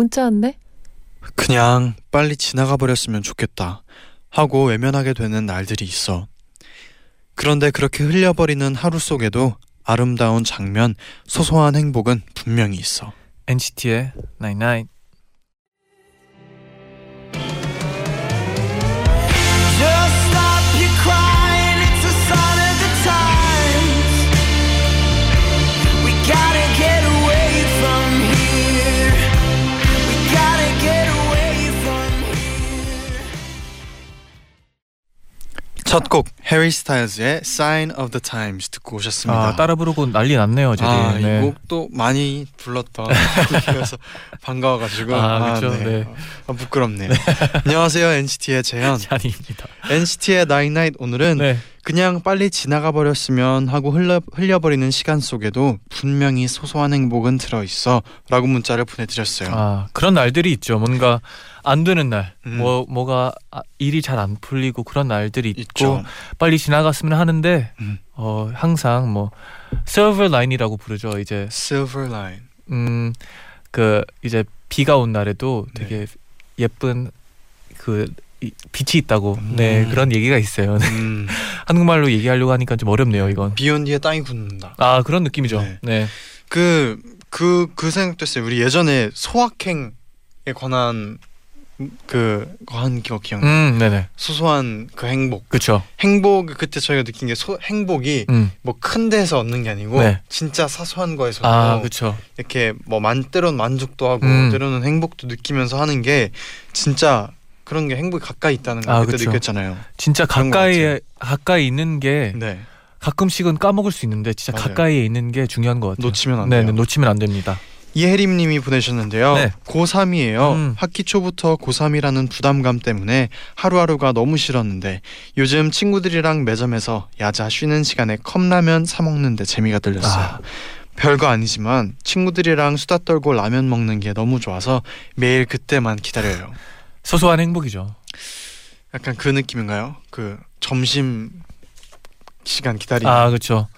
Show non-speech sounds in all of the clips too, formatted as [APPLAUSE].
문자 왔네. 그냥 빨리 지나가 버렸으면 좋겠다 하고 외면하게 되는 날들이 있어. 그런데 그렇게 흘려버리는 하루 속에도 아름다운 장면, 소소한 행복은 분명히 있어. NCT의 Night Night. 첫곡 해리 스타일즈의 Sign of the Times 듣고 오셨습니다. 아 따라 부르고 난리 났네요, 제디. 아, 네. 이 곡도 많이 불렀던 곡이어서 [LAUGHS] 반가워가지고 아, 그쵸, 네. 아, 부끄럽네요. 안녕하세요 NCT의 재현. [LAUGHS] 잔입니다. NCT의 Night Night 오늘은 네. 그냥 빨리 지나가 버렸으면 하고 흘려, 흘려버리는 시간 속에도 분명히 소소한 행복은 들어있어 라고 문자를 보내드렸어요. 아 그런 날들이 있죠. 뭔가 안 되는 날, 음. 뭐 뭐가 아, 일이 잘 안 풀리고 그런 날들이 있고 있죠. 빨리 지나갔으면 하는데 음. 어 항상 뭐 silver line이라고 부르죠. 이제 Silver Line. 음 그 이제 비가 온 날에도 네. 되게 예쁜 그 이- 빛이 있다고 네 음. 그런 얘기가 있어요. 음, [LAUGHS] 한국말로 얘기하려고 하니까 좀 어렵네요 이건. 비온 뒤에 땅이 굳는다. 아 그런 느낌이죠. 네. 네. 그, 그, 그 생각도 했어요. 우리 예전에 소확행에 관한 그, 한 기억 기억. 음 네네. 소소한 그 행복. 그렇죠. 행복, 그때 저희가 느낀 게 소, 행복이 음. 뭐큰 데서 얻는 게 아니고 네. 진짜 사소한 거에서도 아 그렇죠. 이렇게 뭐 만, 때로는 만족도 하고 음. 때로는 행복도 느끼면서 하는 게 진짜 그런 게 행복이 가까이 있다는 걸 아, 그때 그쵸. 느꼈잖아요. 진짜 가까이에 가까이 있는 게 네. 가끔씩은 까먹을 수 있는데 진짜 맞아요. 가까이에 있는 게 중요한 것 같아요. 놓치면 안 네, 돼요. 네, 놓치면 안 됩니다. 이혜림 님이 보내셨는데요. 네. 고3이에요. 음. 학기 초부터 고3이라는 부담감 때문에 하루하루가 너무 싫었는데 요즘 친구들이랑 매점에서 야자 쉬는 시간에 컵라면 사 먹는데 재미가 들렸어요. 아. 별거 아니지만 친구들이랑 수다 떨고 라면 먹는 게 너무 좋아서 매일 그때만 기다려요. 소소한 행복이죠. 약간 그 느낌인가요? 그 점심 시간 기다리는 아 그렇죠.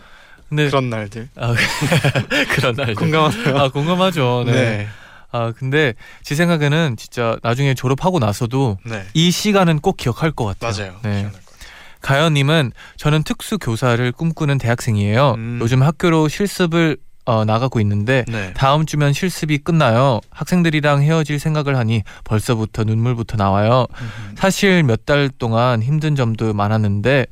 근데 그런 날들. 아, [LAUGHS] 그런 날 공감하나요? 아 공감하죠. 네. 네. 아 근데 제 생각에는 진짜 나중에 졸업하고 나서도 네. 이 시간은 꼭 기억할 것 같아요. 맞아요. 네. 가연님은 저는 특수 교사를 꿈꾸는 대학생이에요. 음. 요즘 학교로 실습을 어, 나가고 있는데 네. 다음 주면 실습이 끝나요. 학생들이랑 헤어질 생각을 하니 벌써부터 눈물부터 나와요. 음. 사실 몇 달 동안 힘든 점도 많았는데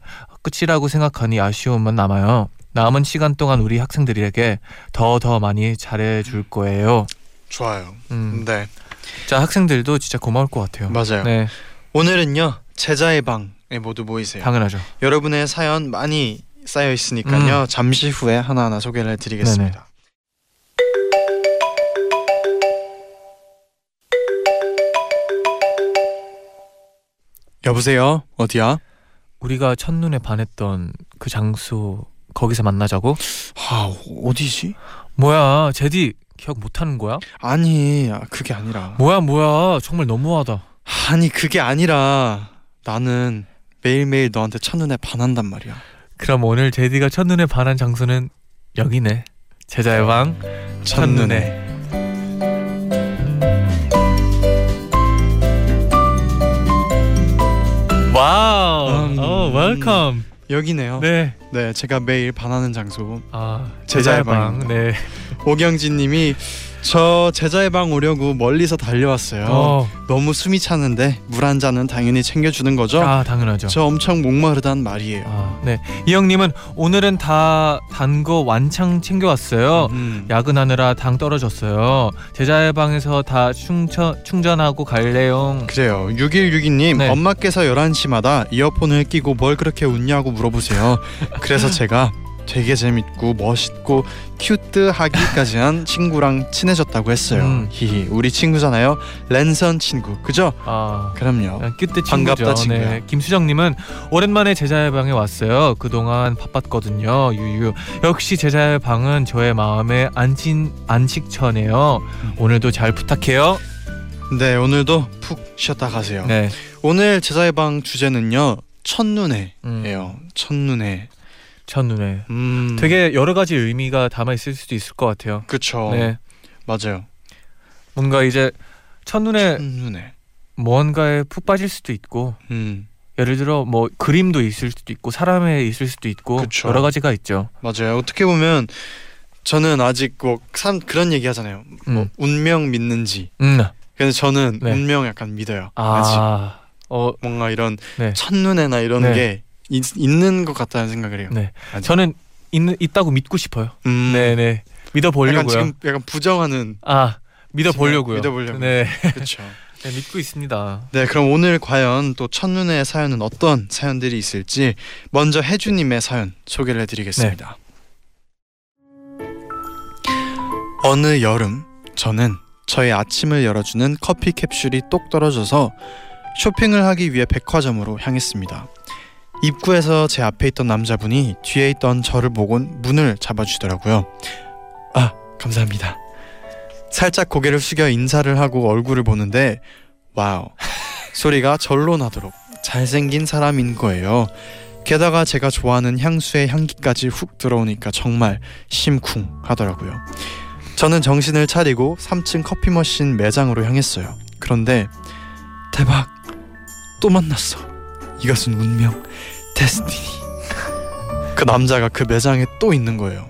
끝이라고 생각하니 아쉬움만 남아요. 남은 시간 동안 우리 학생들에게 더 더 많이 잘해 줄 거예요. 좋아요. 음. 네. 자 학생들도 진짜 고마울 것 같아요. 맞아요. 네, 오늘은요 제자의 방에 모두 모이세요. 당연하죠. 여러분의 사연 많이 쌓여 있으니까요. 잠시 후에 하나하나 소개를 해드리겠습니다. 여보세요. 어디야? 우리가 첫눈에 반했던 그 장소 거기서 만나자고? 아 어디지? 뭐야 제디 기억 못하는 거야? 아니 아, 그게 아니라. 뭐야 뭐야 정말 너무하다. 아니 그게 아니라 나는 매일매일 너한테 첫눈에 반한단 말이야. 그럼 오늘 제디가 첫눈에 반한 장소는 여기네. 제자의 방 첫눈에. 와우. 음. 어, welcome. 여기네요. 네. 네. 제가 매일 반하는 장소. 아, 재쟈의 방. 네. 오경진 님이 저 재쟈의 방 오려고 멀리서 달려왔어요. 어. 너무 숨이 차는데 물 한 잔은 당연히 챙겨주는 거죠? 아, 당연하죠. 저 엄청 목마르단 말이에요. 아, 네. 이형님은 오늘은 다 단 거 완창 챙겨왔어요. 음. 야근하느라 당 떨어졌어요. 재쟈의 방에서 다 충전 충전하고 갈래요. 그래요. 6162님 네. 엄마께서 11시마다 이어폰을 끼고 뭘 그렇게 웃냐고 물어보세요. 그래서 [LAUGHS] 제가 되게 재밌고 멋있고 큐트하기까지 한 [LAUGHS] 친구랑 친해졌다고 했어요. 음. 히히 우리 친구잖아요. 랜선 친구 그죠? 아 그럼요. 끼트 반갑다, 친구죠. 친구야. 네. 김수정님은 오랜만에 제자의 방에 왔어요. 그동안 바빴거든요. 유유. 역시 제자의 방은 저의 마음의 안진 안식처네요. 음. 오늘도 잘 부탁해요. 네 오늘도 푹 쉬었다 가세요. 네. 오늘 제자의 방 주제는요 첫눈에예요. 음, 첫눈에. 첫눈에 음. 되게 여러 가지 의미가 담아 있을 수도 있을 것 같아요. 그쵸. 네. 맞아요. 뭔가 이제 첫눈에 첫눈에. 무언가에 푹 빠질 수도 있고 음 예를 들어 뭐 그림도 있을 수도 있고 사람에 있을 수도 있고 그쵸. 여러 가지가 있죠. 맞아요. 어떻게 보면 저는 아직 뭐참 그런 얘기 하잖아요. 뭐 음. 운명 믿는지. 음. 그래서 저는 네. 운명 약간 믿어요. 아직 아. 어, 뭔가 이런 네. 첫눈에나 이런 네. 게 있, 있는 것 같다는 생각을 해요. 네. 아직. 저는 있는 있다고 믿고 싶어요. 음, 네, 네. 믿어 보려고요. 지금 약간 부정하는 아, 믿어 보려고요. 믿어 보려고요. 네. 그렇죠. [LAUGHS] 네, 믿고 있습니다. 네, 그럼 오늘 과연 또 첫눈의 사연은 어떤 사연들이 있을지 먼저 혜주님의 사연 소개를 해드리겠습니다. 어느 여름 저는 저의 아침을 열어주는 커피 캡슐이 똑 떨어져서 쇼핑을 하기 위해 백화점으로 향했습니다. 입구에서 제 앞에 있던 남자분이 뒤에 있던 저를 보곤 문을 잡아주더라고요. 아, 감사합니다. 살짝 고개를 숙여 인사를 하고 얼굴을 보는데 와우 소리가 절로 나도록 잘생긴 사람인 거예요. 게다가 제가 좋아하는 향수의 향기까지 훅 들어오니까 정말 심쿵하더라고요. 저는 정신을 차리고 3층 커피 머신 매장으로 향했어요. 그런데 대박 또 만났어. 이것은 운명 destiny. 그 남자가 그 매장에 또 있는 거예요.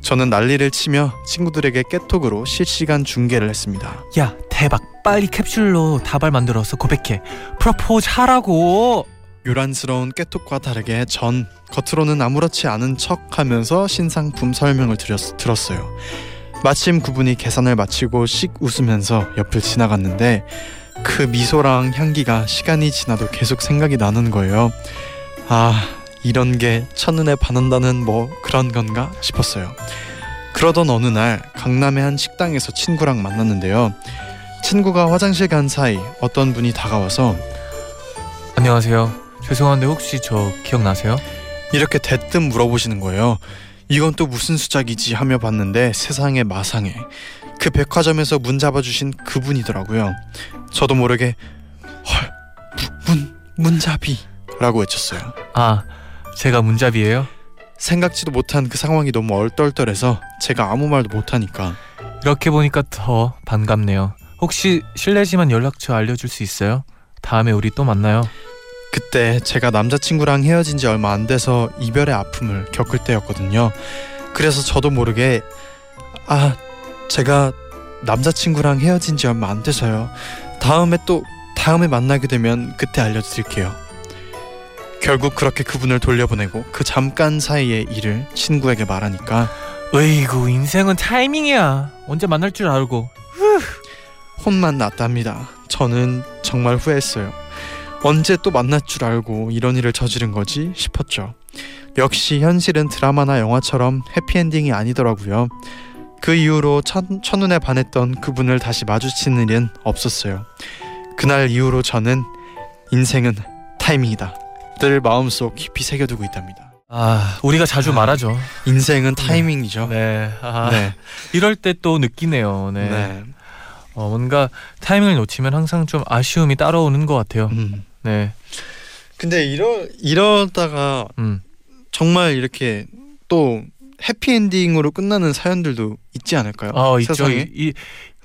저는 난리를 치며 친구들에게 깨톡으로 실시간 중계를 했습니다. 야, 대박. 빨리 캡슐로 다발 만들어서 고백해. 프로포즈 하라고. 요란스러운 깨톡과 다르게 전 겉으로는 아무렇지 않은 척 하면서 신상품 설명을 드렸, 들었어요. 마침 그분이 계산을 마치고 씩 웃으면서 옆을 지나갔는데 그 미소랑 향기가 시간이 지나도 계속 생각이 나는 거예요. 아 이런 게 첫눈에 반한다는 뭐 그런 건가 싶었어요. 그러던 어느 날 강남의 한 식당에서 친구랑 만났는데요. 친구가 화장실 간 사이 어떤 분이 다가와서 안녕하세요. 죄송한데 혹시 저 기억나세요? 이렇게 대뜸 물어보시는 거예요. 이건 또 무슨 수작이지 하며 봤는데 세상에 마상에 그 백화점에서 문 잡아주신 그분이더라고요. 저도 모르게 헐 문 문잡이라고 외쳤어요. 아, 제가 문잡이에요. 생각지도 못한 그 상황이 너무 얼떨떨해서 제가 아무 말도 못하니까 이렇게 보니까 더 반갑네요. 혹시 실례지만 연락처 알려줄 수 있어요? 다음에 우리 또 만나요. 그때 제가 남자친구랑 헤어진 지 얼마 안 돼서 이별의 아픔을 겪을 때였거든요. 그래서 저도 모르게 아 제가 남자친구랑 헤어진 지 얼마 안 돼서요. 다음에 또 다음에 만나게 되면 그때 알려드릴게요. 결국 그렇게 그분을 돌려보내고 그 잠깐 사이의 일을 친구에게 말하니까 으이구 인생은 타이밍이야. 언제 만날 줄 알고. 혼만 났답니다. 저는 정말 후회했어요. 언제 또 만날 줄 알고 이런 일을 저지른 거지 싶었죠. 역시 현실은 드라마나 영화처럼 해피엔딩이 아니더라고요. 그 이후로 첫, 첫눈에 반했던 그분을 다시 마주치는 일은 없었어요. 그날 이후로 저는 인생은 타이밍이다. 늘 마음속 깊이 새겨두고 있답니다. 아, 우리가 자주 아, 말하죠. 인생은 타이밍이죠. 네. 아, 네. 이럴 때 또 느끼네요. 네. 네. 어, 뭔가 타이밍을 놓치면 항상 좀 아쉬움이 따라오는 것 같아요. 음. 네. 근데 이러 이러다가 음. 정말 이렇게 또 해피엔딩으로 끝나는 사연들도 있지 않을까요? 어, 있죠. 세상에? 이, 이-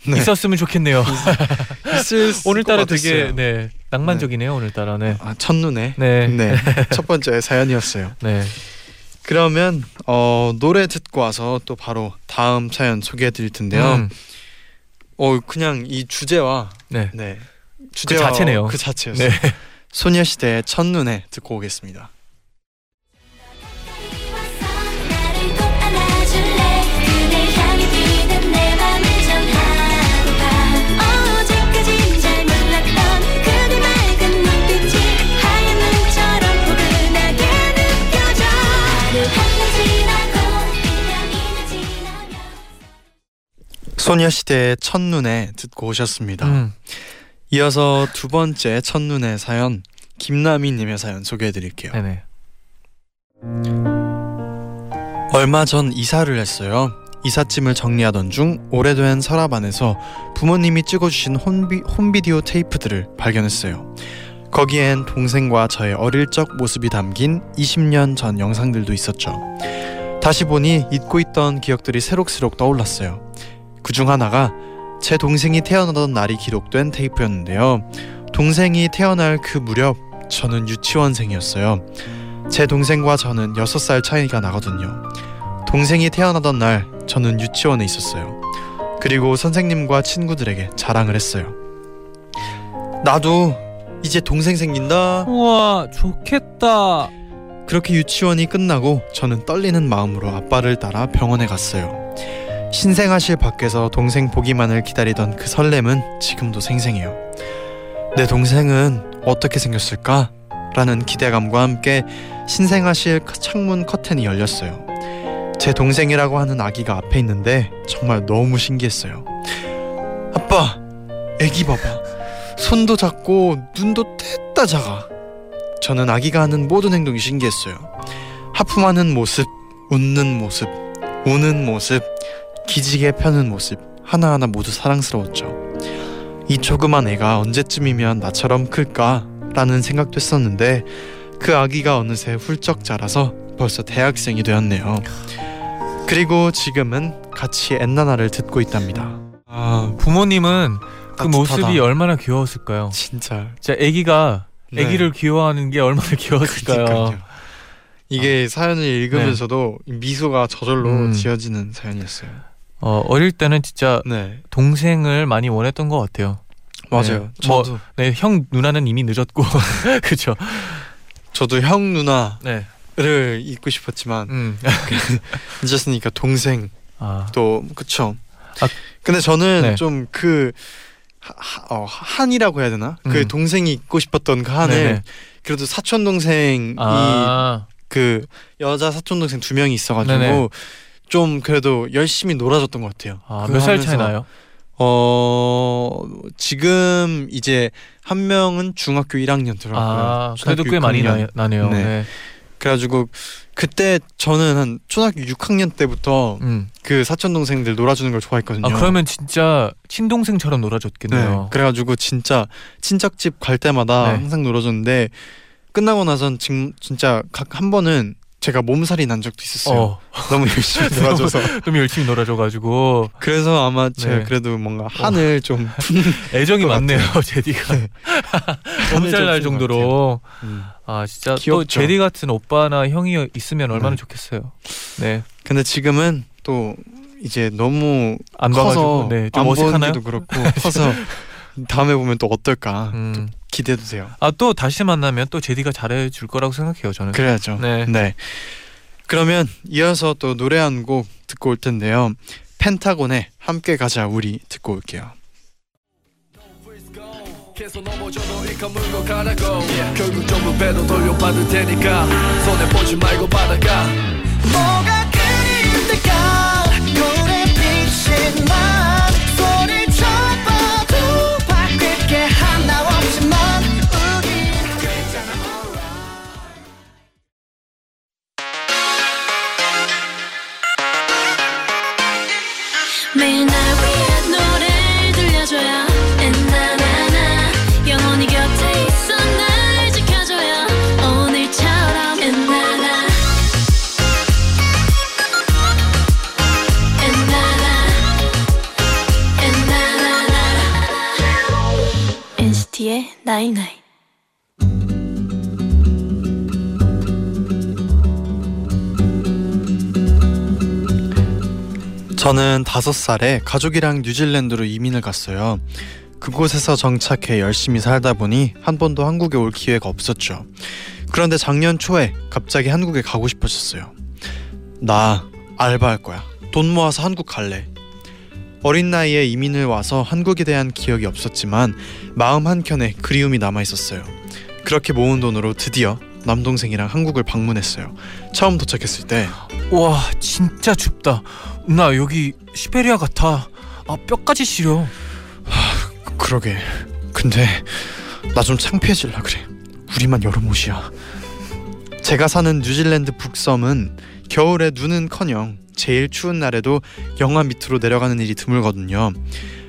네. 있었으면 좋겠네요. [LAUGHS] 오늘따라 것 되게. 네 낭만적이네요. 오늘따라 네. 아, 첫눈에 네. 네. [LAUGHS] 첫 번째 사연이었어요. 네. 그러면 어, 노래 듣고 와서 또 바로 다음 사연 소개해 드릴 텐데요. 음, 어 그냥 이 주제와 네. 네. 그 자체네요. 그 자체였어요. 네. 소녀시대의 첫눈에 듣고 오겠습니다. 소녀시대의 첫눈에 듣고 오셨습니다. 음. 이어서 두 번째 첫눈의 사연 김나미님의 사연 소개해드릴게요. 네네. 얼마 전 이사를 했어요. 이삿짐을 정리하던 중 오래된 서랍 안에서 부모님이 찍어주신 홈비, 홈비디오 테이프들을 발견했어요. 거기엔 동생과 저의 어릴 적 모습이 담긴 20년 전 영상들도 있었죠. 다시 보니 잊고 있던 기억들이 새록새록 떠올랐어요. 그 중 하나가 제 동생이 태어나던 날이 기록된 테이프였는데요. 동생이 태어날 그 무렵 저는 유치원생이었어요. 제 동생과 저는 6살 차이가 나거든요. 동생이 태어나던 날 저는 유치원에 있었어요. 그리고 선생님과 친구들에게 자랑을 했어요. 나도 이제 동생 생긴다. 우와 좋겠다. 그렇게 유치원이 끝나고 저는 떨리는 마음으로 아빠를 따라 병원에 갔어요. 신생아실 밖에서 동생 보기만을 기다리던 그 설렘은 지금도 생생해요. 내 동생은 어떻게 생겼을까? 라는 기대감과 함께 신생아실 창문 커튼이 열렸어요. 제 동생이라고 하는 아기가 앞에 있는데 정말 너무 신기했어요. 아빠, 애기 봐봐. 손도 작고 눈도 뗐다 작아. 저는 아기가 하는 모든 행동이 신기했어요. 하품하는 모습, 웃는 모습, 우는 모습, 기지개 펴는 모습 하나하나 모두 사랑스러웠죠. 이 조그만 애가 언제쯤이면 나처럼 클까? 라는 생각도 했었는데 그 아기가 어느새 훌쩍 자라서 벌써 대학생이 되었네요. 그리고 지금은 같이 엔나나를 듣고 있답니다. 아, 부모님은 그 따뜻하다. 모습이 얼마나 귀여웠을까요? 진짜 진짜 아기가 네. 아기를 귀여워하는 게 얼마나 귀여웠을까요? 그러니까요. 이게 사연을 읽으면서도 미소가 저절로 음. 지어지는 사연이었어요. 어, 어릴 때는 진짜 네, 동생을 많이 원했던 것 같아요. 맞아요. 네. 뭐- 저도 네, 형 누나는 이미 늦었고, [LAUGHS] 그렇죠. 저도 형 누나를 네, 잊고 싶었지만 음, 늦었으니까 [LAUGHS] 동생 아, 또 그쵸. 아, 근데 저는 네. 좀그 어, 한이라고 해야 되나? 그 음. 동생이 있고 싶었던 그 한을 네네. 그래도 사촌 동생이 아, 그 여자 사촌 동생 두 명이 있어가지고 네네. 좀 그래도 열심히 놀아줬던 것 같아요. 아, 그거 몇살 차이 나요? 어 지금 이제 한 명은 중학교 1학년 들어갔고요. 아, 그래도 꽤 많이 6학년. 나, 나네요. 네. 네. 그래가지고 그때 저는 한 초등학교 6학년 때부터 음. 그 사촌 동생들 놀아주는 걸 좋아했거든요. 아, 그러면 진짜 친동생처럼 놀아줬겠네요. 네. 그래가지고 진짜 친척집 갈 때마다 네. 항상 놀아줬는데 끝나고 나선 진, 진짜 각 한 번은 제가 몸살이 난 적도 있었어요. 어, [LAUGHS] 너무 열심히 [LAUGHS] 놀아줘서. [LAUGHS] 그럼 열심히 놀아줘가지고 그래서 아마 제가 네. 그래도 뭔가 한을 좀 애정이 것 많네요, 제디가. 몸살 날 정도로. 음. 아, 진짜 또 귀엽죠. 제디 같은 오빠나 형이 있으면 얼마나 네. 좋겠어요. 네. 근데 지금은 또 이제 너무 안 커서 봐가지고 네, 좀 안 어색하나요? 그렇고 커서 다음에 보면 또 어떨까 음. 또 기대도 돼요. 아 또 다시 만나면 또 제디가 잘해줄 거라고 생각해요 저는. 그래야죠. 네. 그러면 이어서 또 노래 한 곡 듣고 올 텐데요. 펜타곤의 함께 가자 우리 듣고 올게요. 계속 넘어져도 일까 물고 가라고 결국 전부 배로 돌려받을 테니까 손해 보지 말고 받아가 뭐가 그리운데까 거울에 비친 하나 night night 저는 다섯 살에 가족이랑 뉴질랜드로 이민을 갔어요. 그곳에서 정착해 열심히 살다 보니 한 번도 한국에 올 기회가 없었죠. 그런데 작년 초에 갑자기 한국에 가고 싶어졌어요. 나 알바할 거야. 돈 모아서 한국 갈래. 어린 나이에 이민을 와서 한국에 대한 기억이 없었지만 마음 한켠에 그리움이 남아 있었어요. 그렇게 모은 돈으로 드디어 남동생이랑 한국을 방문했어요. 처음 도착했을 때 와 진짜 춥다. 나 여기 시베리아 같아. 아 뼈까지 시려. 그러게. 근데 나 좀 창피해질라 그래. 우리만 여름 옷이야. 제가 사는 뉴질랜드 북섬은 겨울에 눈은커녕 제일 추운 날에도 영하 밑으로 내려가는 일이 드물거든요.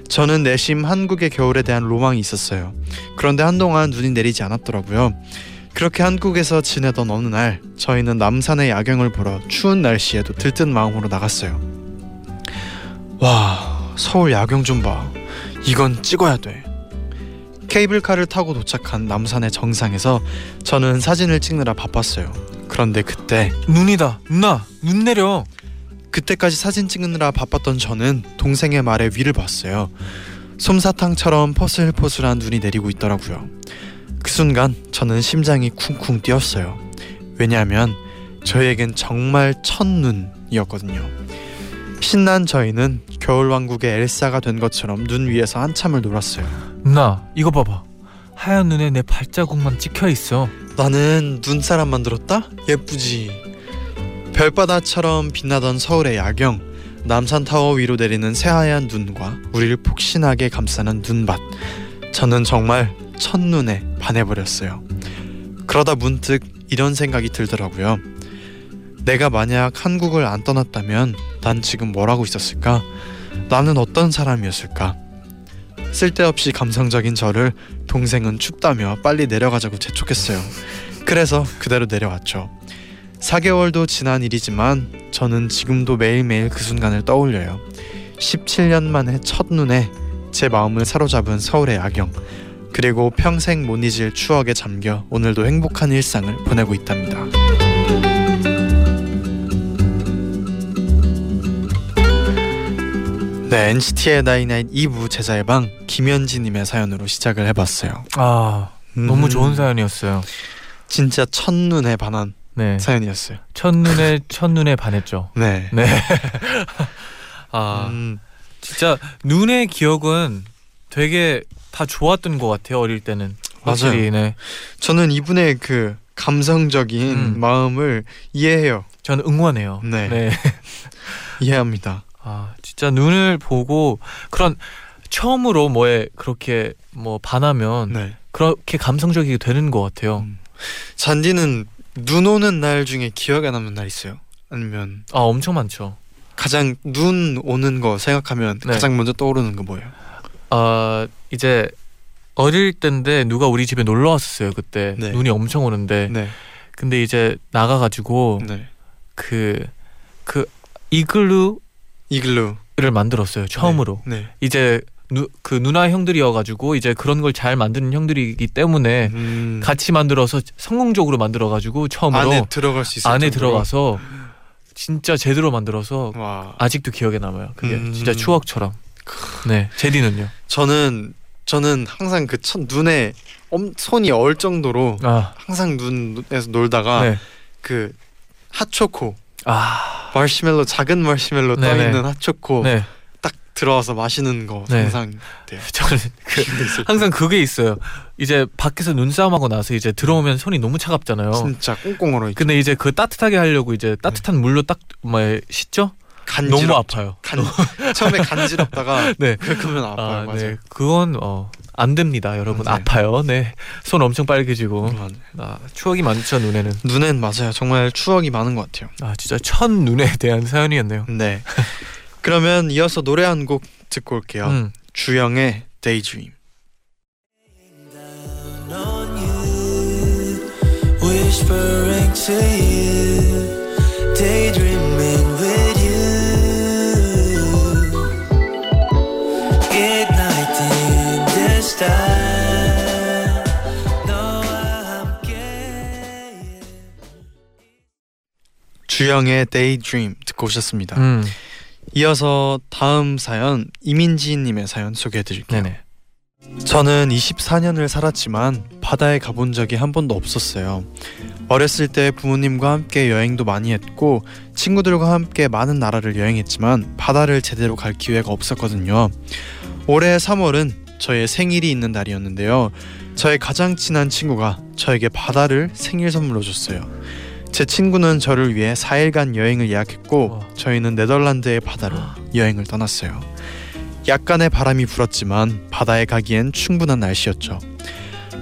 저는 내심 한국의 겨울에 대한 로망이 있었어요. 그런데 한동안 눈이 내리지 않았더라고요. 그렇게 한국에서 지내던 어느 날 저희는 남산의 야경을 보러 추운 날씨에도 들뜬 마음으로 나갔어요. 와 서울 야경 좀 봐. 이건 찍어야 돼. 케이블카를 타고 도착한 남산의 정상에서 저는 사진을 찍느라 바빴어요. 그런데 그때 눈이다. 누나 눈 내려. 그때까지 사진 찍느라 바빴던 저는 동생의 말에 위를 봤어요. 솜사탕처럼 포슬포슬한 눈이 내리고 있더라고요. 그 순간 저는 심장이 쿵쿵 뛰었어요. 왜냐하면 저희에겐 정말 첫눈이었거든요. 신난 저희는 겨울왕국의 엘사가 된 것처럼 눈 위에서 한참을 놀았어요. 누나 이거 봐봐. 하얀 눈에 내 발자국만 찍혀 있어. 나는 눈사람 만들었다? 예쁘지. 별바다처럼 빛나던 서울의 야경, 남산타워 위로 내리는 새하얀 눈과 우리를 폭신하게 감싸는 눈밭. 저는 정말 첫눈에 반해버렸어요. 그러다 문득 이런 생각이 들더라고요. 내가 만약 한국을 안 떠났다면 난 지금 뭘 하고 있었을까? 나는 어떤 사람이었을까? 쓸데없이 감성적인 저를 동생은 춥다며 빨리 내려가자고 재촉했어요. 그래서 그대로 내려왔죠. 4개월도 지난 일이지만 저는 지금도 매일매일 그 순간을 떠올려요. 17년 만에 첫눈에 제 마음을 사로잡은 서울의 야경 그리고 평생 못 잊을 추억에 잠겨 오늘도 행복한 일상을 보내고 있답니다. 네, NCT의 나이나잇 2부 제자의 방 김현지님의 사연으로 시작을 해봤어요. 아 너무 음, 좋은 사연이었어요. 진짜 첫눈에 반한 네. 사연이었어요. 첫눈에 첫눈에 반했죠. 네. 네. [LAUGHS] 아 음, 진짜 눈의 기억은 되게 다 좋았던 것 같아요 어릴 때는 확실히 네. 저는 이분의 그 감성적인 음. 마음을 이해해요. 저는 응원해요. 네. [LAUGHS] 이해합니다. 아 진짜 눈을 보고 그런 처음으로 뭐에 그렇게 뭐 반하면 네. 그렇게 감성적이게 되는 것 같아요. 음. 잔디는 눈 오는 날 중에 기억에 남는 날 있어요? 아니면 아 엄청 많죠. 가장 눈 오는 거 생각하면 네. 가장 먼저 떠오르는 거 뭐예요? 아 이제 어릴 때인데 누가 우리 집에 놀러 왔었어요 그때 네. 눈이 엄청 오는데 네. 근데 이제 나가가지고 네. 그그 이글루를 이글루 만들었어요 처음으로 네. 이제 누, 그 누나 형들이어가지고 이제 그런 걸 잘 만드는 형들이기 때문에 음, 같이 만들어서 성공적으로 만들어가지고 처음으로 안에 안에, 들어갈 수 있어요. 들어가서 진짜 제대로 만들어서 와. 아직도 기억에 남아요. 그게 음. 진짜 추억처럼. 네, 제디는요. 저는 저는 항상 그 첫 눈에 엄, 손이 얼 정도로 아, 항상 눈에서 놀다가 네. 그 핫초코 아, 마시멜로 작은 마시멜로 떠. 있는 핫초코 네. 딱 들어와서 마시는 거 네. 항상 돼요. [LAUGHS] 저는 그 항상 그게 있어요. 이제 밖에서 눈싸움하고 나서 이제 들어오면 손이 너무 차갑잖아요. 진짜 꽁꽁 얼어. 근데 이제 그 따뜻하게 하려고 이제 따뜻한 물로 딱뭐 씻죠? 간지럽. 너무 아파요. 간 [LAUGHS] 처음에 간지럽다가 [LAUGHS] 네. 그러면 아파요. 아, 맞아요. 네. 그건 어, 안 됩니다, 여러분. 맞아요. 아파요. 네. 손 엄청 빨개지고. 맞아요. 아, 추억이 많죠, 눈에는. 눈엔 맞아요. 정말 추억이 많은 것 같아요. 아, 진짜 첫 눈에 대한 사연이었네요. 네. 그러면 이어서 노래 한 곡 듣고 올게요. 음. 주영의 Daydream. on you, whispering to you, daydreaming with you, igniting the star. 너와 함께. 주영의 Daydream 듣고 오셨습니다. 음. 이어서 다음 사연 이민지님의 사연 소개해드릴게요. 네네. 저는 24년을 살았지만 바다에 가본 적이 한 번도 없었어요. 어렸을 때 부모님과 함께 여행도 많이 했고 친구들과 함께 많은 나라를 여행했지만 바다를 제대로 갈 기회가 없었거든요. 올해 3월은 저의 생일이 있는 날이었는데요. 저의 가장 친한 친구가 저에게 바다를 생일 선물로 줬어요. 제 친구는 저를 위해 4일간 여행을 예약했고 와. 저희는 네덜란드의 바다로 [GASPS] 여행을 떠났어요. 약간의 바람이 불었지만 바다에 가기엔 충분한 날씨였죠.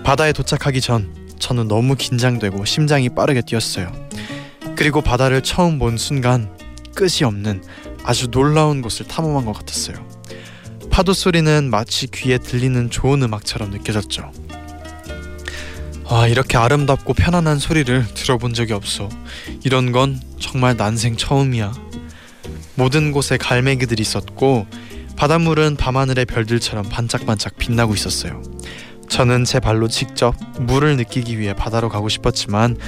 바다에 도착하기 전 저는 너무 긴장되고 심장이 빠르게 뛰었어요. 그리고 바다를 처음 본 순간 끝이 없는 아주 놀라운 곳을 탐험한 것 같았어요. 파도 소리는 마치 귀에 들리는 좋은 음악처럼 느껴졌죠. 아, 이렇게 아름답고 편안한 소리를 들어본 적이 없어. 이런 건 정말 난생 처음이야. 모든 곳에 갈매기들이 있었고 바닷물은 밤하늘의 별들처럼 반짝반짝 빛나고 있었어요. 저는 제 발로 직접 물을 느끼기 위해 바다로 가고 싶었지만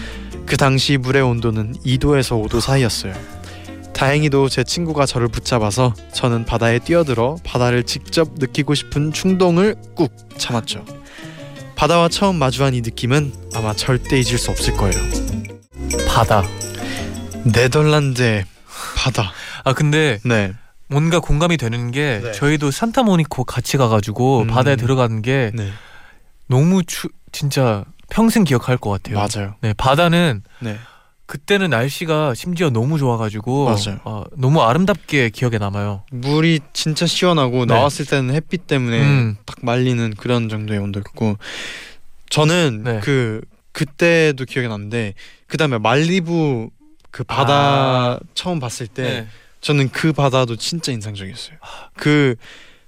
그 당시 물의 온도는 2도에서 5도 사이였어요. 다행히도 제 친구가 저를 붙잡아서 저는 바다에 뛰어들어 바다를 직접 느끼고 싶은 충동을 꾹 참았죠. 바다와 처음 마주한 이 느낌은 아마 절대 잊을 수 없을 거예요. 바다. 네덜란드의 바다. 아 근데 네. 뭔가 공감이 되는 게 네. 저희도 산타모니코 같이 가가지고 음. 바다에 들어가는 게 네. 너무 추 진짜 평생 기억할 것 같아요. 맞아요. 네 바다는 네. 그때는 날씨가 심지어 너무 좋아가지고 맞아요. 어, 너무 아름답게 기억에 남아요. 물이 진짜 시원하고 네. 나왔을 때는 햇빛 때문에 음. 딱 말리는 그런 정도의 온도였고 저는 네. 그 그때도 기억이 나는데 그 다음에 말리부 그 바다 아. 처음 봤을 때 네. 저는 그 바다도 진짜 인상적이었어요. 그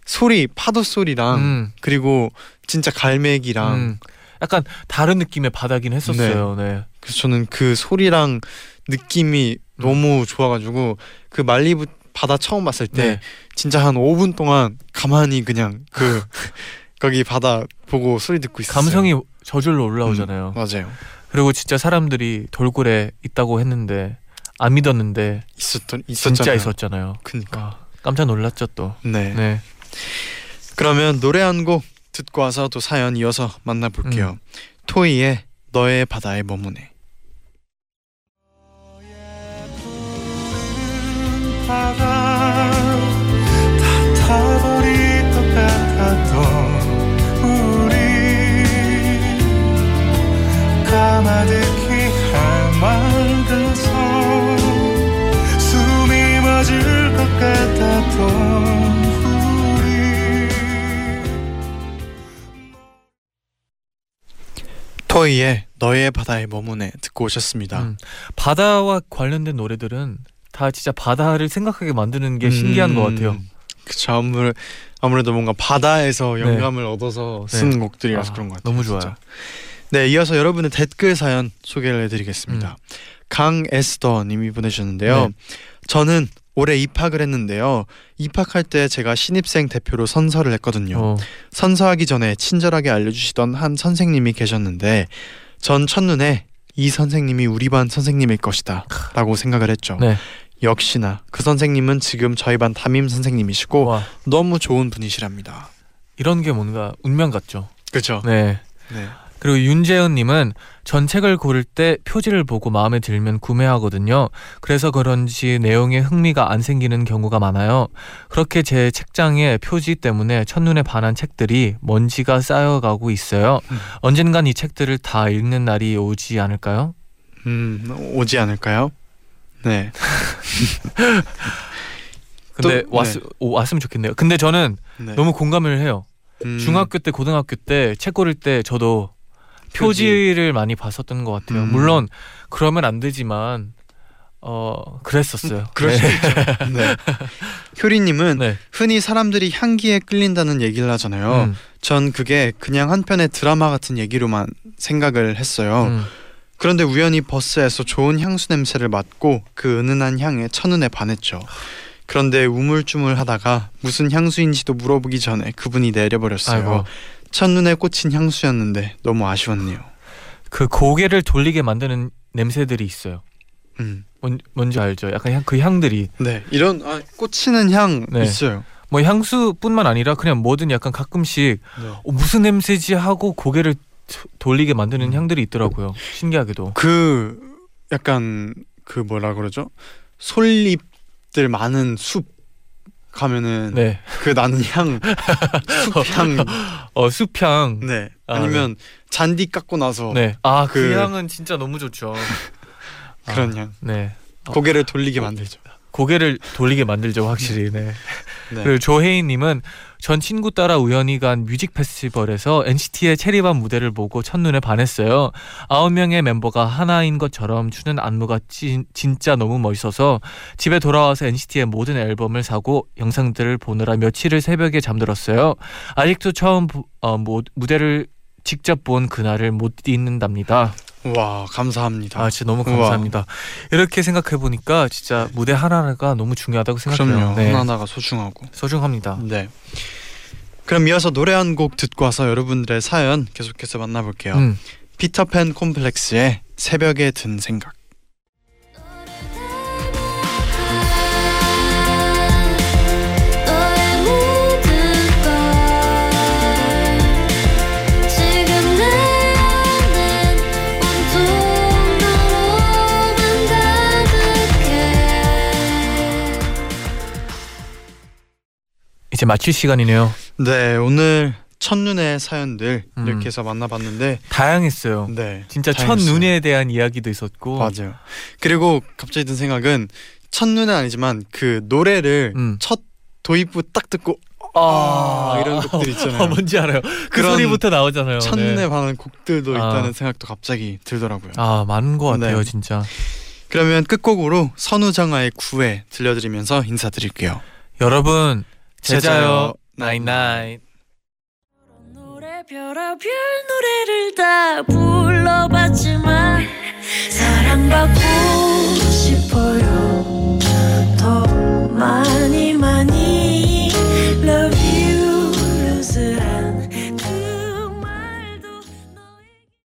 소리 파도 소리랑 음, 그리고 진짜 갈매기랑 음. 약간 다른 느낌의 바다긴 했었어요. 네. 그래서 저는 그 소리랑 느낌이 음. 너무 좋아가지고 그 말리부 바다 처음 봤을 때 네. 진짜 한 5분 동안 가만히 그냥 그 [LAUGHS] 거기 바다 보고 소리 듣고 있었어요. 감성이 저절로 올라오잖아요. 맞아요. 그리고 진짜 사람들이 돌고래 있다고 했는데 안 믿었는데 있었던 있었잖아요. 진짜 있었잖아요. 그니까. 아, 깜짝 놀랐죠 또. 네. 네. 그러면 노래 한 곡 듣고 와서 또 사연 이어서 만나볼게요. 음. 토이의 너의 바다에 머무네. 숨이 멎을 것 같았던 토이의 너의 바다에 머무네 듣고 오셨습니다. 음, 바다와 관련된 노래들은 다 진짜 바다를 생각하게 만드는 게 신기한 것 같아요. 음, 그쵸 아무래, 아무래도 뭔가 바다에서 네. 영감을 얻어서 쓴 네. 곡들이라서 아, 그런 것 같아요. 너무 진짜. 좋아요. 네 이어서 여러분의 댓글 사연 소개를 해드리겠습니다. 강에스더님이 보내주셨는데요. 네. 저는 올해 입학을 했는데요. 입학할 때 제가 신입생 대표로 선서를 했거든요. 어, 선서하기 전에 친절하게 알려주시던 한 선생님이 계셨는데 전 첫눈에 이 선생님이 우리 반 선생님일 것이다 라고 생각을 했죠. 네. 역시나 그 선생님은 지금 저희 반 담임 선생님이시고 와 너무 좋은 분이시랍니다. 이런 게 뭔가 운명 같죠. 그렇죠. 네. 네. 그리고 윤재은님은 전 책을 고를 때 표지를 보고 마음에 들면 구매하거든요. 그래서 그런지 내용에 흥미가 안 생기는 경우가 많아요. 그렇게 제 책장에 표지 때문에 첫눈에 반한 책들이 먼지가 쌓여가고 있어요. 음. 언젠간 이 책들을 다 읽는 날이 오지 않을까요? 음, 오지 않을까요? 네. [LAUGHS] 근데 또- 왔, 네. 오, 왔으면 좋겠네요. 근데 저는 네. 너무 공감을 해요. 음, 중학교 때, 고등학교 때 책 고를 때 저도 표지. 표지를 많이 봤었던 것 같아요. 음. 물론 그러면 안 되지만 어 그랬었어요. 그럴 수 네. 있죠. [LAUGHS] 네. 효리님은 네. 흔히 사람들이 향기에 끌린다는 얘기를 하잖아요. 음, 전 그게 그냥 한 편의 드라마 같은 얘기로만 생각을 했어요. 음. 그런데 우연히 버스에서 좋은 향수 냄새를 맡고 그 은은한 향에 첫눈에 반했죠. 그런데 우물쭈물하다가 무슨 향수인지도 물어보기 전에 그분이 내려버렸어요. 아이고. 첫눈에 꽂힌 향수였는데 너무 아쉬웠네요. 그 고개를 돌리게 만드는 냄새들이 있어요. 음. 뭔, 뭔지 알죠? 약간 향, 그 향들이 네, 이런 아, 꽂히는 향 네. 있어요. 뭐 향수뿐만 아니라 그냥 뭐든 약간 가끔씩 네. 어, 무슨 냄새지 하고 고개를 도- 돌리게 만드는 음. 향들이 있더라고요. 신기하게도. 그 약간 그 뭐라 그러죠? 솔잎들 많은 숲 가면은 네. 그 나는 향, 숲향, [LAUGHS] 어 숲향. 네. 아, 아니면 잔디 깎고 나서 네. 아그 그- 향은 진짜 너무 좋죠. [LAUGHS] 그런 아, 향. 네. 어. 고개를 돌리게 만들죠. 고개를 돌리게 만들죠 확실히. 네. 네. 그리고 조혜인님은 전 친구 따라 우연히 간 뮤직 페스티벌에서 NCT의 체리밤 무대를 보고 첫눈에 반했어요. 아홉 명의 멤버가 하나인 것처럼 추는 안무가 찐, 진짜 너무 멋있어서 집에 돌아와서 NCT의 모든 앨범을 사고 영상들을 보느라 며칠을 새벽에 잠들었어요. 아직도 처음 부- 어, 모- 무대를 직접 본 그날을 못 잊는답니다. 와 감사합니다. 아 진짜 너무 우와. 감사합니다. 이렇게 생각해 보니까 진짜 무대 하나가 너무 중요하다고 생각해요. 그럼요. 네. 하나하나가 소중하고. 소중합니다. 네. 그럼 이어서 노래 한 곡 듣고 와서 여러분들의 사연 계속해서 만나볼게요. 음. 피터팬 콤플렉스의 새벽에 든 생각. 이제 마칠 시간이네요. 네 오늘 첫눈의 사연들 음. 이렇게 해서 만나봤는데 다양했어요. 네 진짜 다행이었어요. 첫 눈에 대한 이야기도 있었고. 맞아요. 그리고 갑자기 든 생각은 첫눈은 아니지만 그 노래를 음. 첫 도입부 딱 듣고 아, 이런 곡들 있잖아요. 아, 뭔지 알아요. 그 소리부터 나오잖아요. 첫눈에 네. 반한 곡들도 아. 있다는 생각도 갑자기 들더라고요. 아 많은 것 같아요, 네. 진짜. 그러면 끝곡으로 선우정아의 구애 들려드리면서 인사드릴게요. 여러분 제자요. 나인나인 별아별 노래를 다 불러봤지만 사랑받고 싶어요. 더 많이 많이